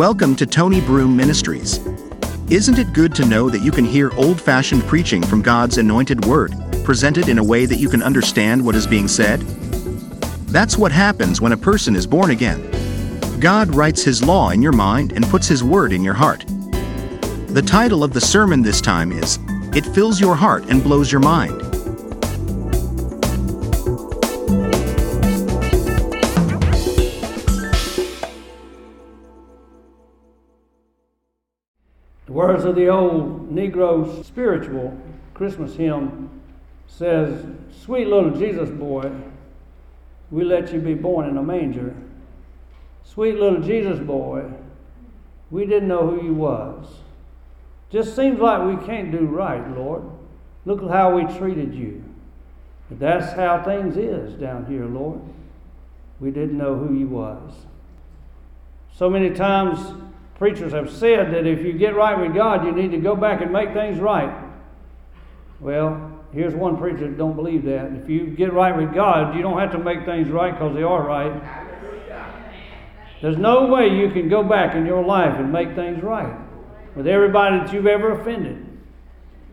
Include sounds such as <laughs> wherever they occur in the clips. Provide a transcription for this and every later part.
Welcome to Tony Broom Ministries. Isn't it good to know that you can hear old fashioned preaching from God's anointed word, presented in a way that you can understand what is being said? That's what happens when a person is born again. God writes His law in your mind and puts His word in your heart. The title of the sermon this time is It Fills Your Heart and Blows Your Mind. Words of the old Negro spiritual Christmas hymn says, Sweet little Jesus boy, we let you be born in a manger. Sweet little Jesus boy, we didn't know who you was. Just seems like we can't do right, Lord. Look at how we treated you. But that's how things is down here, Lord. We didn't know who you was. So many times preachers have said that if you get right with God, you need to go back and make things right. Well, here's one preacher that don't believe that. If you get right with God, you don't have to make things right because they are right. There's no way you can go back in your life and make things right with everybody that you've ever offended.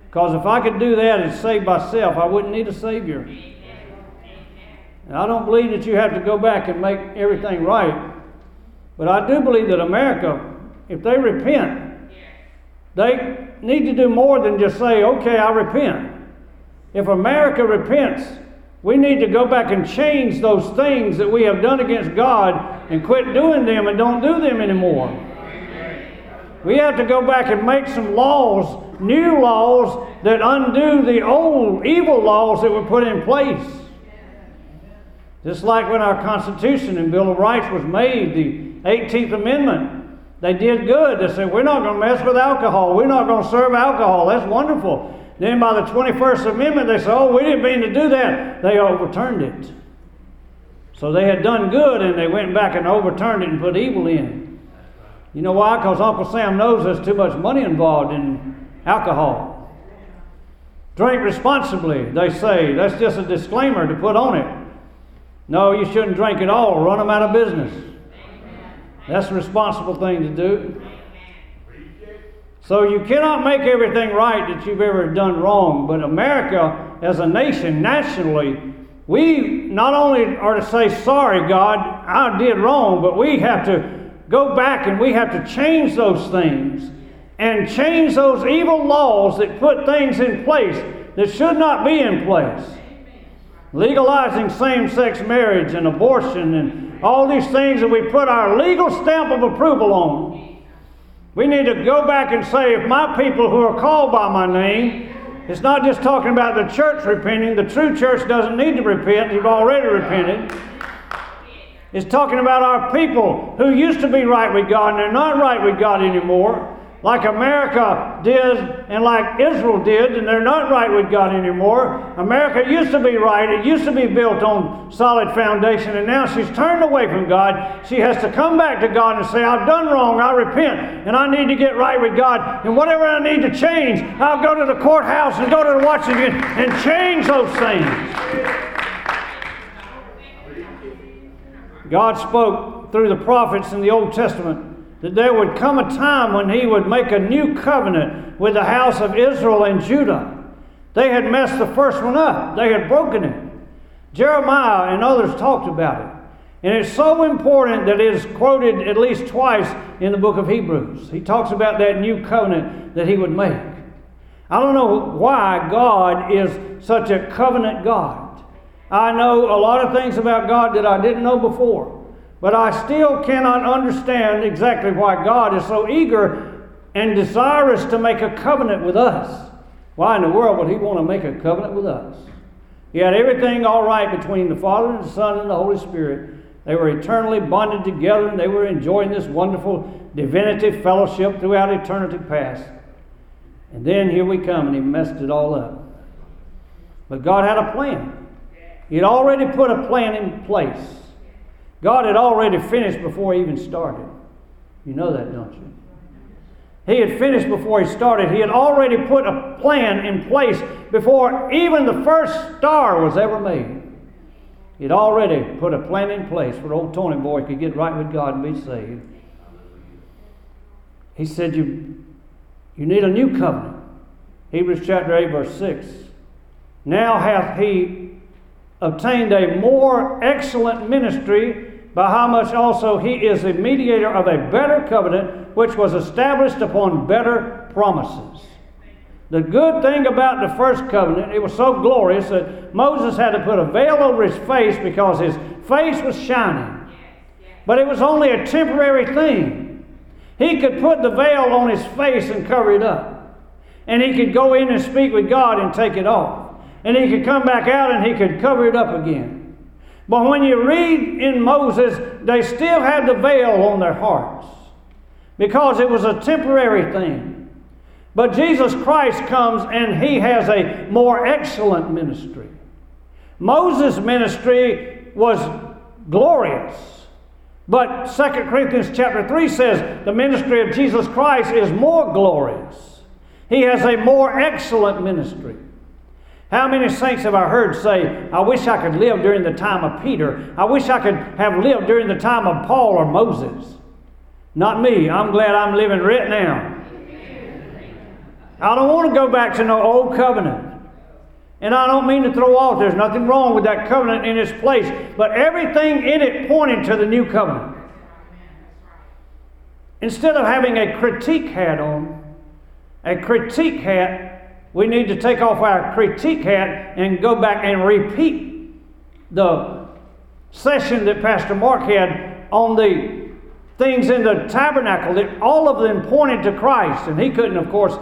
Because if I could do that and save myself, I wouldn't need a Savior. And I don't believe that you have to go back and make everything right. But I do believe that America if they repent, they need to do more than just say, okay, I repent. If America repents, we need to go back and change those things that we have done against God and quit doing them and don't do them anymore. We have to go back and make some laws, new laws, that undo the old evil laws that were put in place. Just like when our Constitution and Bill of Rights was made, the 18th Amendment, they did good. They said, We're not going to mess with alcohol. We're not going to serve alcohol. That's wonderful. Then by the 21st Amendment, they said, Oh, we didn't mean to do that. They overturned it. So they had done good and they went back and overturned it and put evil in. You know why? Because Uncle Sam knows there's too much money involved in alcohol. Drink responsibly, they say. That's just a disclaimer to put on it. No, you shouldn't drink at all. Run them out of business. That's a responsible thing to do. So you cannot make everything right that you've ever done wrong. But America, as a nation, nationally, we not only are to say, sorry, God, I did wrong, but we have to go back and we have to change those things and change those evil laws that put things in place that should not be in place. Legalizing same sex marriage and abortion and all these things that we put our legal stamp of approval on. We need to go back and say, if my people who are called by my name, it's not just talking about the church repenting, the true church doesn't need to repent, you've already repented. It's talking about our people who used to be right with God and they're not right with God anymore like America did and like Israel did, and they're not right with God anymore. America used to be right, it used to be built on solid foundation, and now she's turned away from God. She has to come back to God and say, I've done wrong, I repent, and I need to get right with God. And whatever I need to change, I'll go to the courthouse and go to Washington and change those things. God spoke through the prophets in the Old Testament that there would come a time when he would make a new covenant with the house of Israel and Judah. They had messed the first one up, they had broken it. Jeremiah and others talked about it. And it's so important that it is quoted at least twice in the book of Hebrews. He talks about that new covenant that he would make. I don't know why God is such a covenant God. I know a lot of things about God that I didn't know before. But I still cannot understand exactly why God is so eager and desirous to make a covenant with us. Why in the world would He want to make a covenant with us? He had everything all right between the Father and the Son and the Holy Spirit. They were eternally bonded together and they were enjoying this wonderful divinity fellowship throughout eternity past. And then here we come and He messed it all up. But God had a plan. He had already put a plan in place. God had already finished before he even started. You know that, don't you? He had finished before he started. He had already put a plan in place before even the first star was ever made. He had already put a plan in place where old Tony boy could get right with God and be saved. He said, You, you need a new covenant. Hebrews chapter 8, verse 6. Now hath he obtained a more excellent ministry, by how much also he is a mediator of a better covenant, which was established upon better promises. The good thing about the first covenant, it was so glorious that Moses had to put a veil over his face because his face was shining. But it was only a temporary thing. He could put the veil on his face and cover it up. And he could go in and speak with God and take it off. And he could come back out and he could cover it up again. But when you read in Moses, they still had the veil on their hearts because it was a temporary thing. But Jesus Christ comes and he has a more excellent ministry. Moses' ministry was glorious. But 2 Corinthians chapter 3 says the ministry of Jesus Christ is more glorious. He has a more excellent ministry. How many saints have I heard say, I wish I could live during the time of Peter. I wish I could have lived during the time of Paul or Moses. Not me. I'm glad I'm living right now. I don't want to go back to no old covenant. And I don't mean to throw off, there's nothing wrong with that covenant in its place, but everything in it pointed to the new covenant. Instead of having a critique hat on, a critique hat, we need to take off our critique hat and go back and repeat the session that Pastor Mark had on the things in the tabernacle that all of them pointed to Christ. And he couldn't, of course,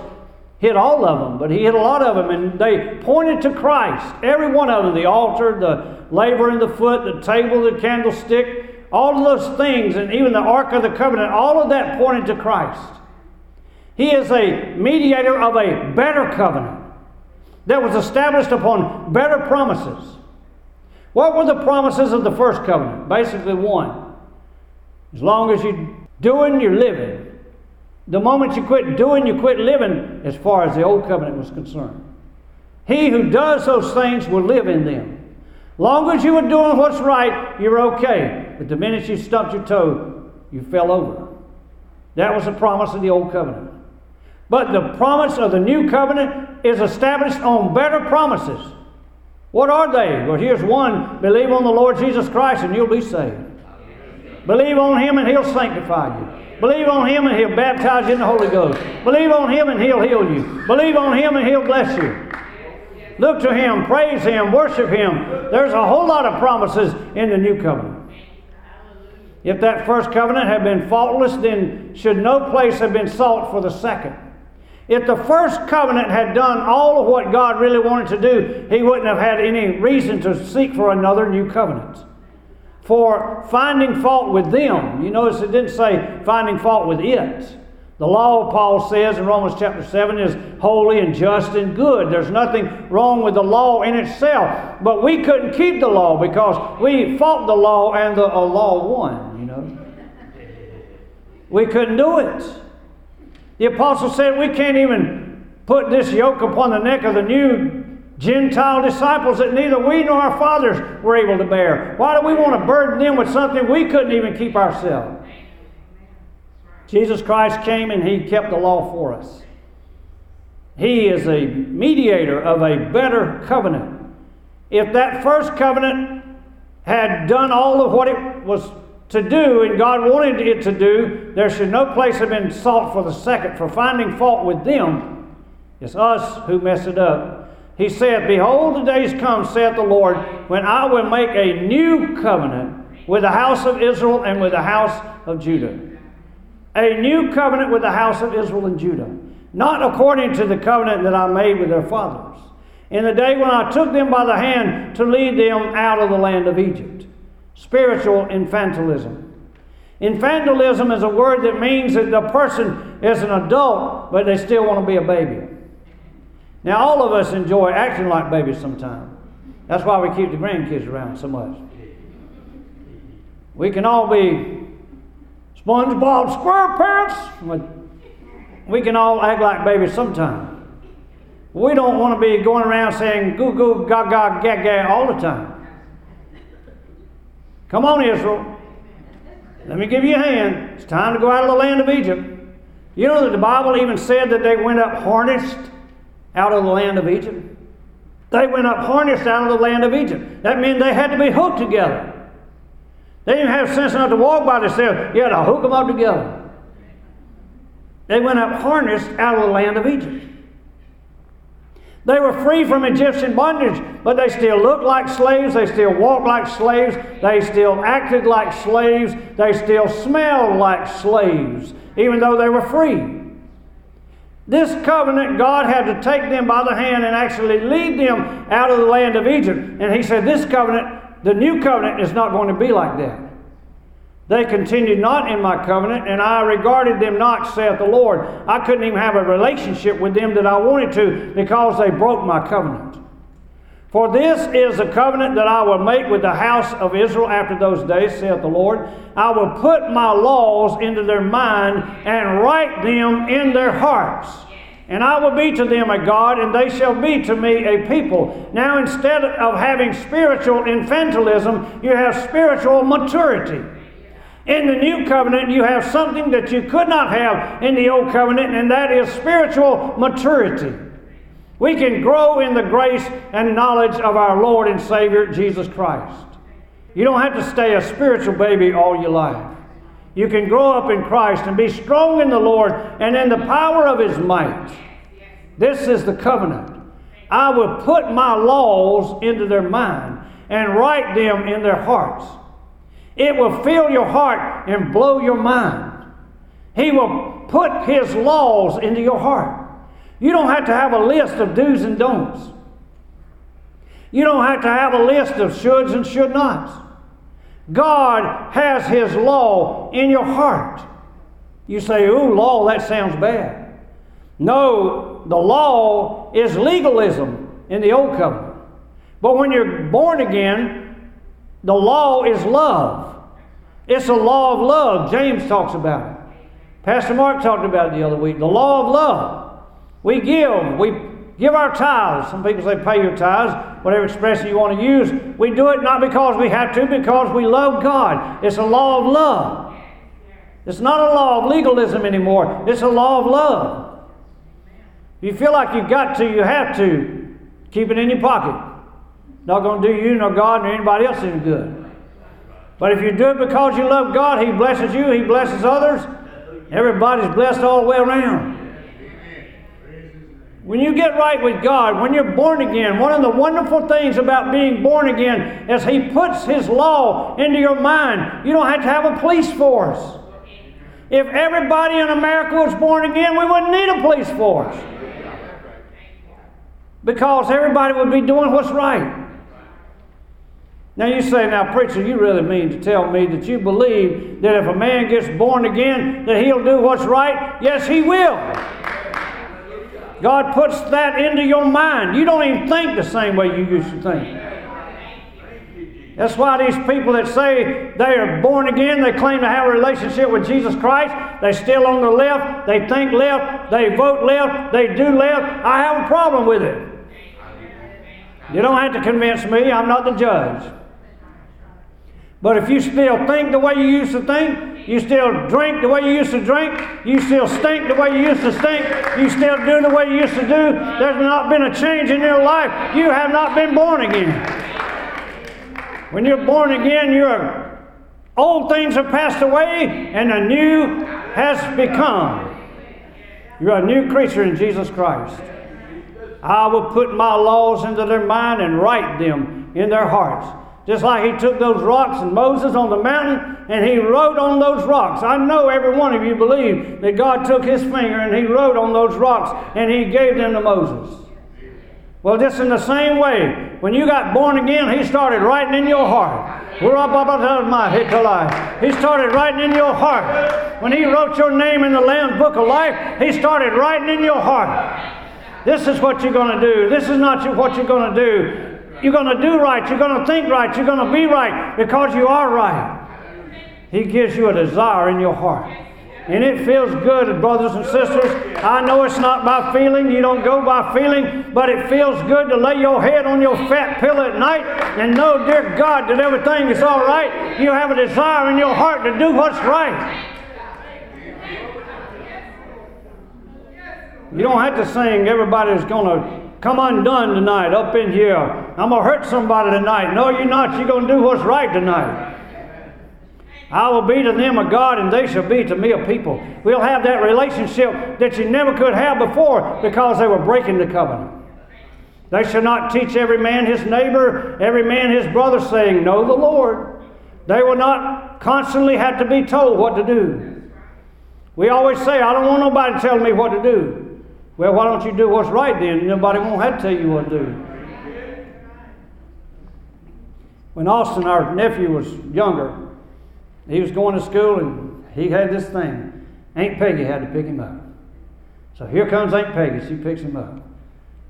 hit all of them, but he hit a lot of them, and they pointed to Christ. Every one of them the altar, the laver in the foot, the table, the candlestick, all of those things, and even the Ark of the Covenant, all of that pointed to Christ. He is a mediator of a better covenant that was established upon better promises. What were the promises of the first covenant? Basically, one. As long as you're doing, you're living. The moment you quit doing, you quit living as far as the old covenant was concerned. He who does those things will live in them. Long as you were doing what's right, you're okay. But the minute you stumped your toe, you fell over. That was the promise of the old covenant. But the promise of the new covenant is established on better promises. What are they? Well, here's one believe on the Lord Jesus Christ and you'll be saved. Believe on Him and He'll sanctify you. Believe on Him and He'll baptize you in the Holy Ghost. Believe on Him and He'll heal you. Believe on Him and He'll bless you. Look to Him, praise Him, worship Him. There's a whole lot of promises in the new covenant. If that first covenant had been faultless, then should no place have been sought for the second. If the first covenant had done all of what God really wanted to do, He wouldn't have had any reason to seek for another new covenant for finding fault with them. You notice it didn't say finding fault with it. The law, Paul says in Romans chapter 7, is holy and just and good. There's nothing wrong with the law in itself. But we couldn't keep the law because we fought the law and the uh, law won, you know. We couldn't do it. The apostle said we can't even put this yoke upon the neck of the new Gentile disciples that neither we nor our fathers were able to bear. Why do we want to burden them with something we couldn't even keep ourselves? Jesus Christ came and He kept the law for us. He is a mediator of a better covenant. If that first covenant had done all of what it was to do and God wanted it to do, there should no place have been sought for the second, for finding fault with them. It's us who mess it up. He said, Behold, the days come, saith the Lord, when I will make a new covenant with the house of Israel and with the house of Judah. A new covenant with the house of Israel and Judah, not according to the covenant that I made with their fathers. In the day when I took them by the hand to lead them out of the land of Egypt. Spiritual infantilism. Infantilism is a word that means that the person is an adult, but they still want to be a baby. Now, all of us enjoy acting like babies sometimes. That's why we keep the grandkids around so much. We can all be SpongeBob SquarePants. We can all act like babies sometimes. We don't want to be going around saying goo goo gaga gaga all the time. Come on, Israel. Let me give you a hand. It's time to go out of the land of Egypt. You know that the Bible even said that they went up harnessed out of the land of Egypt? They went up harnessed out of the land of Egypt. That means they had to be hooked together. They didn't have sense enough to walk by themselves. You had to hook them up together. They went up harnessed out of the land of Egypt. They were free from Egyptian bondage, but they still looked like slaves. They still walked like slaves. They still acted like slaves. They still smelled like slaves, even though they were free. This covenant, God had to take them by the hand and actually lead them out of the land of Egypt. And He said, This covenant, the new covenant, is not going to be like that. They continued not in my covenant, and I regarded them not, saith the Lord. I couldn't even have a relationship with them that I wanted to because they broke my covenant. For this is the covenant that I will make with the house of Israel after those days, saith the Lord. I will put my laws into their mind and write them in their hearts. And I will be to them a God, and they shall be to me a people. Now, instead of having spiritual infantilism, you have spiritual maturity. In the new covenant, you have something that you could not have in the old covenant, and that is spiritual maturity. We can grow in the grace and knowledge of our Lord and Savior, Jesus Christ. You don't have to stay a spiritual baby all your life. You can grow up in Christ and be strong in the Lord and in the power of His might. This is the covenant. I will put my laws into their mind and write them in their hearts. It will fill your heart and blow your mind. He will put His laws into your heart. You don't have to have a list of do's and don'ts. You don't have to have a list of shoulds and should nots. God has His law in your heart. You say, Ooh, law, that sounds bad. No, the law is legalism in the Old Covenant. But when you're born again, the law is love. It's a law of love. James talks about it. Pastor Mark talked about it the other week. The law of love. We give. We give our tithes. Some people say pay your tithes, whatever expression you want to use. We do it not because we have to, because we love God. It's a law of love. It's not a law of legalism anymore. It's a law of love. If you feel like you've got to, you have to. Keep it in your pocket. Not going to do you, nor God, nor anybody else any good. But if you do it because you love God, He blesses you, He blesses others. Everybody's blessed all the way around. When you get right with God, when you're born again, one of the wonderful things about being born again is He puts His law into your mind. You don't have to have a police force. If everybody in America was born again, we wouldn't need a police force. Because everybody would be doing what's right. Now you say, now preacher, you really mean to tell me that you believe that if a man gets born again, that he'll do what's right? Yes, he will. God puts that into your mind. You don't even think the same way you used to think. That's why these people that say they are born again, they claim to have a relationship with Jesus Christ, they're still on the left, they think left, they vote left, they do left. I have a problem with it. You don't have to convince me, I'm not the judge. But if you still think the way you used to think, you still drink the way you used to drink, you still stink the way you used to stink, you still do the way you used to do, there's not been a change in your life. You have not been born again. When you're born again, your old things have passed away and a new has become. You're a new creature in Jesus Christ. I will put my laws into their mind and write them in their hearts. Just like he took those rocks and Moses on the mountain and he wrote on those rocks. I know every one of you believe that God took his finger and he wrote on those rocks and he gave them to Moses. Well, just in the same way, when you got born again, he started writing in your heart. He started writing in your heart. When he wrote your name in the Lamb's Book of Life, he started writing in your heart. This is what you're going to do. This is not what you're going to do. You're going to do right. You're going to think right. You're going to be right because you are right. He gives you a desire in your heart. And it feels good, brothers and sisters. I know it's not by feeling, you don't go by feeling, but it feels good to lay your head on your fat pillow at night and know, dear God, that everything is all right. You have a desire in your heart to do what's right. You don't have to sing, everybody's going to come undone tonight up in here. I'm going to hurt somebody tonight. No, you're not. You're going to do what's right tonight. I will be to them a God, and they shall be to me a people. We'll have that relationship that you never could have before because they were breaking the covenant. They shall not teach every man his neighbor, every man his brother, saying, Know the Lord. They will not constantly have to be told what to do. We always say, I don't want nobody telling me what to do. Well, why don't you do what's right then? Nobody won't have to tell you what to do. When Austin, our nephew, was younger, he was going to school and he had this thing. Aunt Peggy had to pick him up. So here comes Aunt Peggy. She picks him up.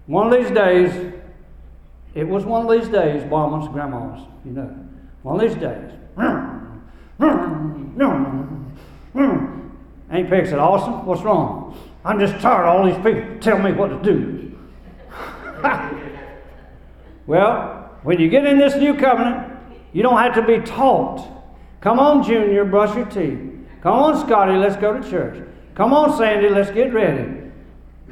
One of these days, it was one of these days, Mama's, Grandma's, you know. One of these days. Aunt Peggy said, Austin, what's wrong? I'm just tired of all these people telling me what to do. <laughs> well, when you get in this new covenant, you don't have to be taught. Come on, Junior, brush your teeth. Come on, Scotty, let's go to church. Come on, Sandy, let's get ready.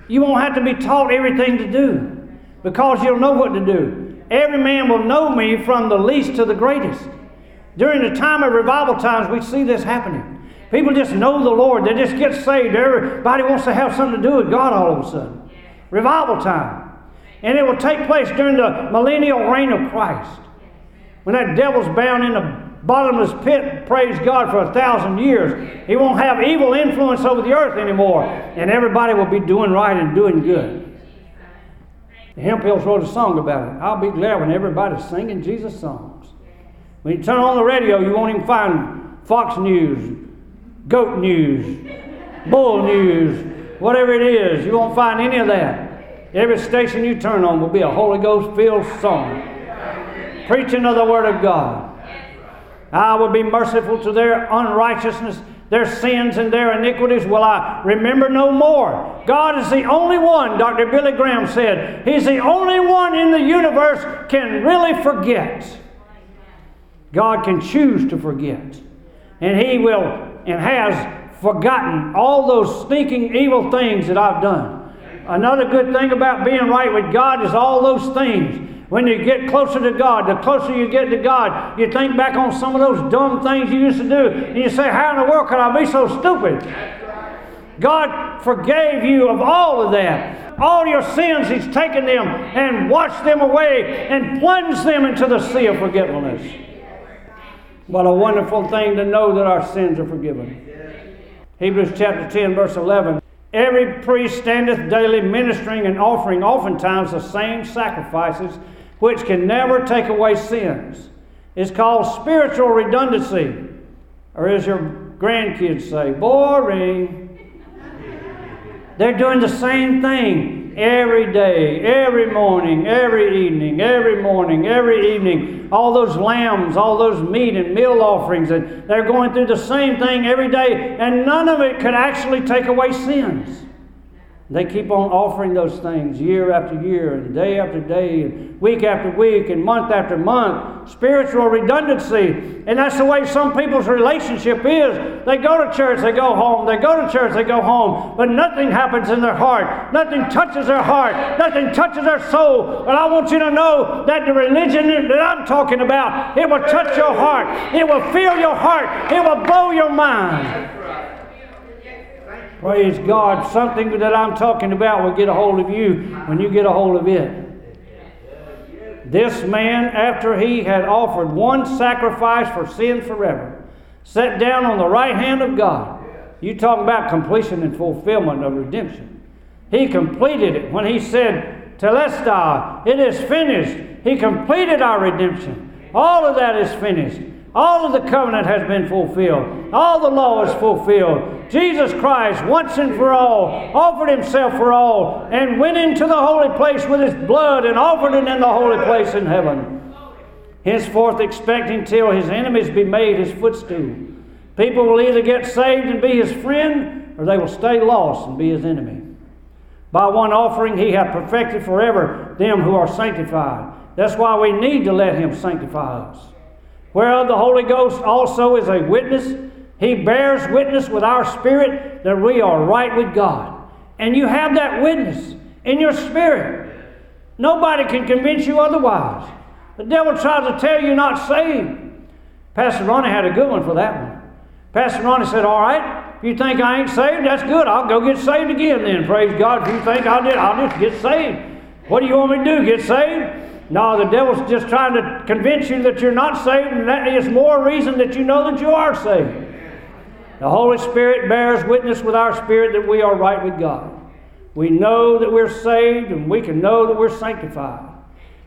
You won't have to be taught everything to do because you'll know what to do. Every man will know me from the least to the greatest. During the time of revival times, we see this happening. People just know the Lord. They just get saved. Everybody wants to have something to do with God all of a sudden. Revival time. And it will take place during the millennial reign of Christ. When that devil's bound in the bottomless pit, praise God, for a thousand years. He won't have evil influence over the earth anymore. And everybody will be doing right and doing good. The Hemphills wrote a song about it. I'll be glad when everybody's singing Jesus songs. When you turn on the radio, you won't even find Fox News, Goat News, Bull News, whatever it is. You won't find any of that. Every station you turn on will be a Holy Ghost filled song. Preaching of the Word of God. I will be merciful to their unrighteousness, their sins, and their iniquities will I remember no more. God is the only one, Dr. Billy Graham said, He's the only one in the universe can really forget. God can choose to forget. And He will and has forgotten all those sneaking evil things that I've done. Another good thing about being right with God is all those things when you get closer to God, the closer you get to God, you think back on some of those dumb things you used to do, and you say, How in the world could I be so stupid? God forgave you of all of that. All your sins, He's taken them and washed them away and plunged them into the sea of forgetfulness. What a wonderful thing to know that our sins are forgiven. Hebrews chapter 10, verse 11. Every priest standeth daily ministering and offering oftentimes the same sacrifices which can never take away sins. It's called spiritual redundancy. Or as your grandkids say, boring. They're doing the same thing every day, every morning, every evening, every morning, every evening. All those lambs, all those meat and meal offerings, and they're going through the same thing every day, and none of it could actually take away sins. They keep on offering those things year after year, and day after day, and week after week, and month after month. Spiritual redundancy. And that's the way some people's relationship is. They go to church, they go home. They go to church, they go home. But nothing happens in their heart. Nothing touches their heart. Nothing touches their soul. But I want you to know that the religion that I'm talking about, it will touch your heart. It will fill your heart. It will blow your mind. Praise God. Something that I'm talking about will get a hold of you when you get a hold of it. This man, after he had offered one sacrifice for sin forever, sat down on the right hand of God. You talk about completion and fulfillment of redemption. He completed it when he said, Telestai, it is finished. He completed our redemption. All of that is finished. All of the covenant has been fulfilled. All the law is fulfilled. Jesus Christ, once and for all, offered himself for all and went into the holy place with his blood and offered it in the holy place in heaven. Henceforth, expecting till his enemies be made his footstool. People will either get saved and be his friend, or they will stay lost and be his enemy. By one offering, he hath perfected forever them who are sanctified. That's why we need to let him sanctify us whereof the Holy Ghost also is a witness. He bears witness with our spirit that we are right with God. and you have that witness in your spirit. Nobody can convince you otherwise. The devil tries to tell you not saved. Pastor Ronnie had a good one for that one. Pastor Ronnie said, All right, if you think I ain't saved, that's good. I'll go get saved again then. Praise God. If you think I did, I'll just get saved. What do you want me to do? Get saved? No, the devil's just trying to convince you that you're not saved, and that is more reason that you know that you are saved. The Holy Spirit bears witness with our spirit that we are right with God. We know that we're saved, and we can know that we're sanctified.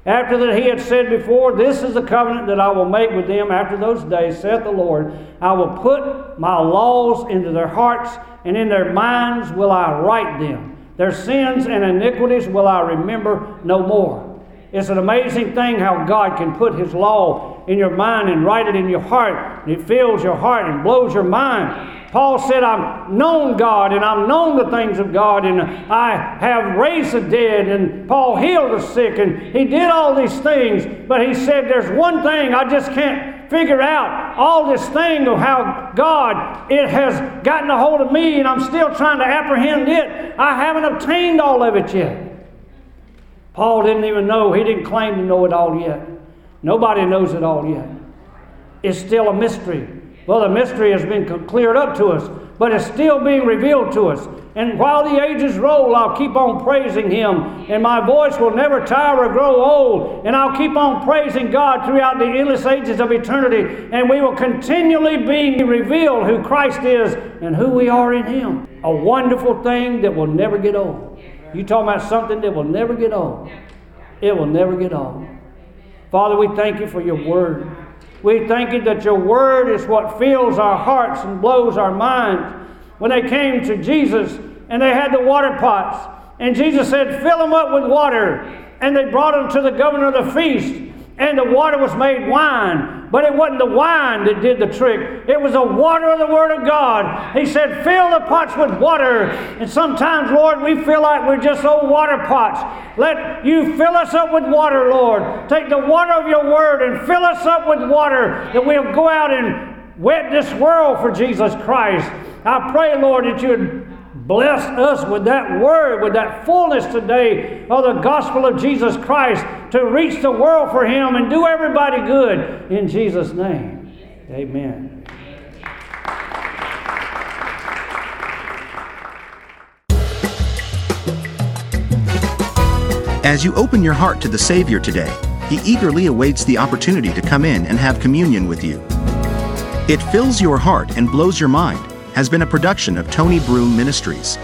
After that, he had said before, This is the covenant that I will make with them after those days, saith the Lord. I will put my laws into their hearts, and in their minds will I write them. Their sins and iniquities will I remember no more. It's an amazing thing how God can put His law in your mind and write it in your heart. And it fills your heart and blows your mind. Paul said, I've known God and I've known the things of God and I have raised the dead and Paul healed the sick and he did all these things. But he said, There's one thing I just can't figure out. All this thing of how God, it has gotten a hold of me and I'm still trying to apprehend it. I haven't obtained all of it yet. Paul didn't even know, he didn't claim to know it all yet. Nobody knows it all yet. It's still a mystery. Well, the mystery has been cleared up to us, but it's still being revealed to us. And while the ages roll, I'll keep on praising Him, and my voice will never tire or grow old. And I'll keep on praising God throughout the endless ages of eternity, and we will continually be revealed who Christ is and who we are in Him. A wonderful thing that will never get old. You talking about something that will never get old. It will never get old. Father, we thank you for your word. We thank you that your word is what fills our hearts and blows our minds. When they came to Jesus and they had the water pots, and Jesus said, Fill them up with water. And they brought them to the governor of the feast and the water was made wine. But it wasn't the wine that did the trick, it was the water of the Word of God. He said, Fill the pots with water. And sometimes, Lord, we feel like we're just old water pots. Let you fill us up with water, Lord. Take the water of your Word and fill us up with water that we'll go out and wet this world for Jesus Christ. I pray, Lord, that you would Bless us with that word, with that fullness today of the gospel of Jesus Christ to reach the world for Him and do everybody good in Jesus' name. Amen. As you open your heart to the Savior today, He eagerly awaits the opportunity to come in and have communion with you. It fills your heart and blows your mind has been a production of Tony Broom Ministries.